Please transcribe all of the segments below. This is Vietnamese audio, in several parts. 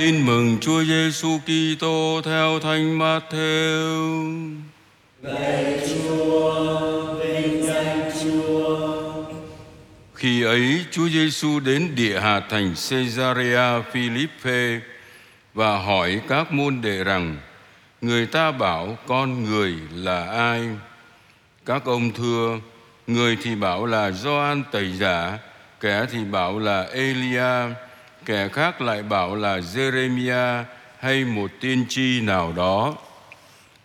Tin mừng Chúa Giêsu Kitô theo Thánh Matthew. Lạy Chúa, vinh danh Chúa. Khi ấy Chúa Giêsu đến địa hạt thành Caesarea Philippe và hỏi các môn đệ rằng người ta bảo con người là ai? Các ông thưa, người thì bảo là Gioan Tẩy Giả, kẻ thì bảo là Elia, kẻ khác lại bảo là Jeremia hay một tiên tri nào đó.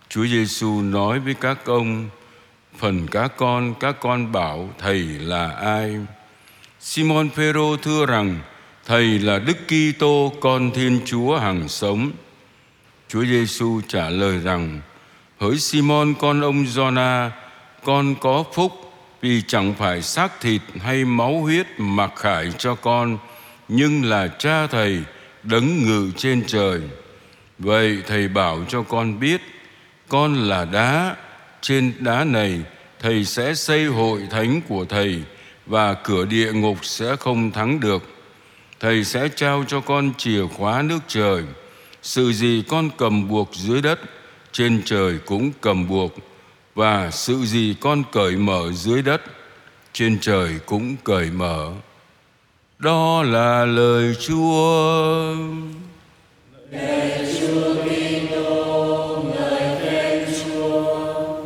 Chúa Giêsu nói với các ông, phần các con các con bảo thầy là ai? Simon Phêrô thưa rằng thầy là Đức Kitô con Thiên Chúa hằng sống. Chúa Giêsu trả lời rằng: Hỡi Simon con ông Giona, con có phúc vì chẳng phải xác thịt hay máu huyết mặc khải cho con, nhưng là cha thầy đấng ngự trên trời. Vậy thầy bảo cho con biết, con là đá, trên đá này thầy sẽ xây hội thánh của thầy và cửa địa ngục sẽ không thắng được. Thầy sẽ trao cho con chìa khóa nước trời. Sự gì con cầm buộc dưới đất, trên trời cũng cầm buộc. Và sự gì con cởi mở dưới đất, trên trời cũng cởi mở. Đó là lời Chúa. Lời Chúa Kitô, lời khen Chúa.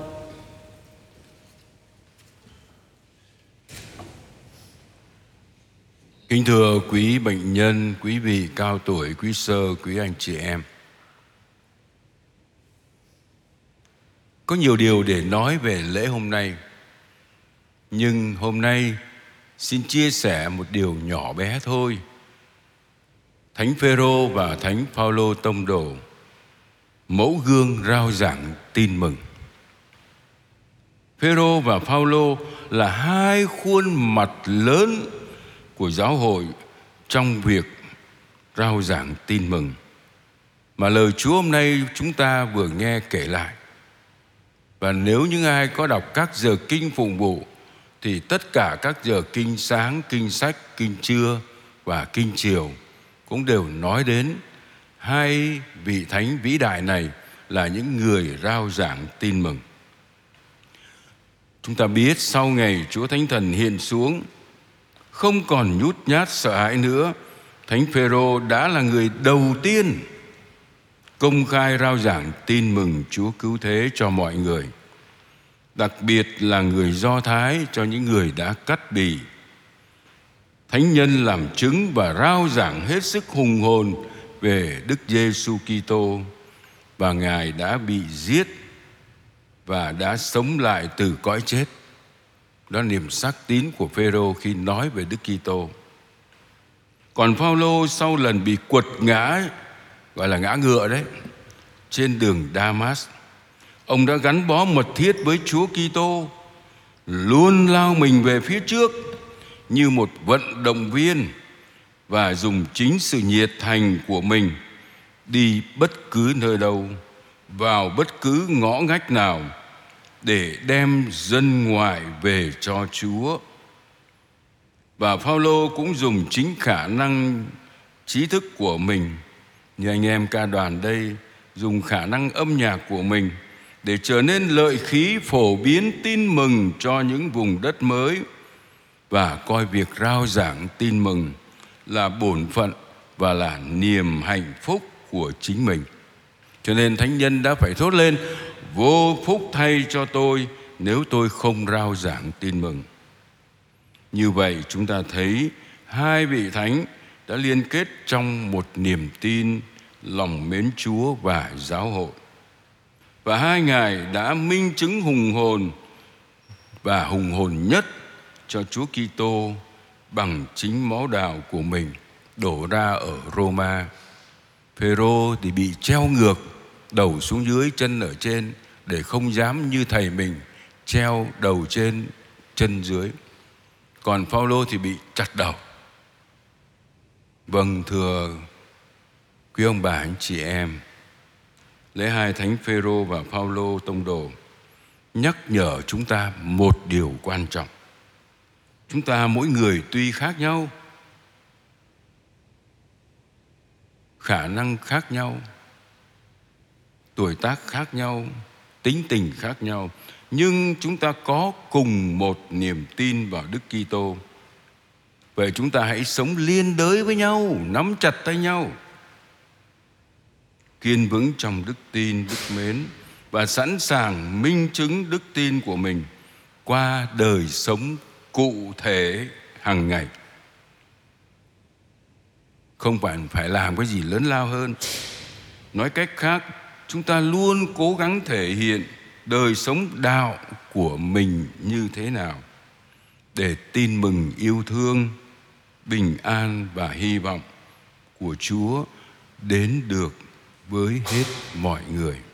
Kính thưa quý bệnh nhân, quý vị cao tuổi, quý sơ, quý anh chị em. Có nhiều điều để nói về lễ hôm nay. Nhưng hôm nay xin chia sẻ một điều nhỏ bé thôi. Thánh Phêrô và Thánh Phaolô tông đồ, mẫu gương rao giảng tin mừng. Phêrô và Phaolô là hai khuôn mặt lớn của giáo hội trong việc rao giảng tin mừng mà lời Chúa hôm nay chúng ta vừa nghe kể lại. Và nếu những ai có đọc các giờ kinh phụng vụ thì tất cả các giờ kinh sáng, kinh sách, kinh trưa và kinh chiều cũng đều nói đến hai vị thánh vĩ đại này là những người rao giảng tin mừng. Chúng ta biết sau ngày Chúa Thánh Thần hiện xuống không còn nhút nhát sợ hãi nữa, Thánh Phêrô đã là người đầu tiên công khai rao giảng tin mừng Chúa cứu thế cho mọi người. Đặc biệt là người Do Thái cho những người đã cắt bì. Thánh nhân làm chứng và rao giảng hết sức hùng hồn về Đức Giêsu Kitô và Ngài đã bị giết và đã sống lại từ cõi chết. Đó là niềm xác tín của Phêrô khi nói về Đức Kitô. Còn Phaolô sau lần bị quật ngã gọi là ngã ngựa đấy trên đường Damas, ông đã gắn bó mật thiết với Chúa Kitô, luôn lao mình về phía trước như một vận động viên và dùng chính sự nhiệt thành của mình đi bất cứ nơi đâu, vào bất cứ ngõ ngách nào để đem dân ngoại về cho Chúa. Và Phaolô cũng dùng chính khả năng trí thức của mình như anh em ca đoàn đây dùng khả năng âm nhạc của mình để trở nên lợi khí phổ biến tin mừng cho những vùng đất mới và coi việc rao giảng tin mừng là bổn phận và là niềm hạnh phúc của chính mình. Cho nên thánh nhân đã phải thốt lên vô phúc thay cho tôi nếu tôi không rao giảng tin mừng. Như vậy chúng ta thấy hai vị thánh đã liên kết trong một niềm tin, lòng mến Chúa và giáo hội. Và hai ngài đã minh chứng hùng hồn và hùng hồn nhất cho Chúa Kitô bằng chính máu đào của mình đổ ra ở Roma. Phêrô thì bị treo ngược, đầu xuống dưới, chân ở trên, để không dám như thầy mình, treo đầu trên, chân dưới còn Phaolô thì bị chặt đầu vâng thưa quý ông bà, anh chị em lễ hai thánh Phêrô và Phaolô tông đồ nhắc nhở chúng ta một điều quan trọng chúng ta mỗi người tuy khác nhau khả năng khác nhau tuổi tác khác nhau tính tình khác nhau nhưng chúng ta có cùng một niềm tin vào Đức Kitô. Vậy chúng ta hãy sống liên đới với nhau, nắm chặt tay nhau. Kiên vững trong đức tin, đức mến và sẵn sàng minh chứng đức tin của mình qua đời sống cụ thể hàng ngày. Không phải phải làm cái gì lớn lao hơn. Nói cách khác, chúng ta luôn cố gắng thể hiện đời sống đạo của mình như thế nào để tin mừng yêu thương bình an và hy vọng của chúa đến được với hết mọi người.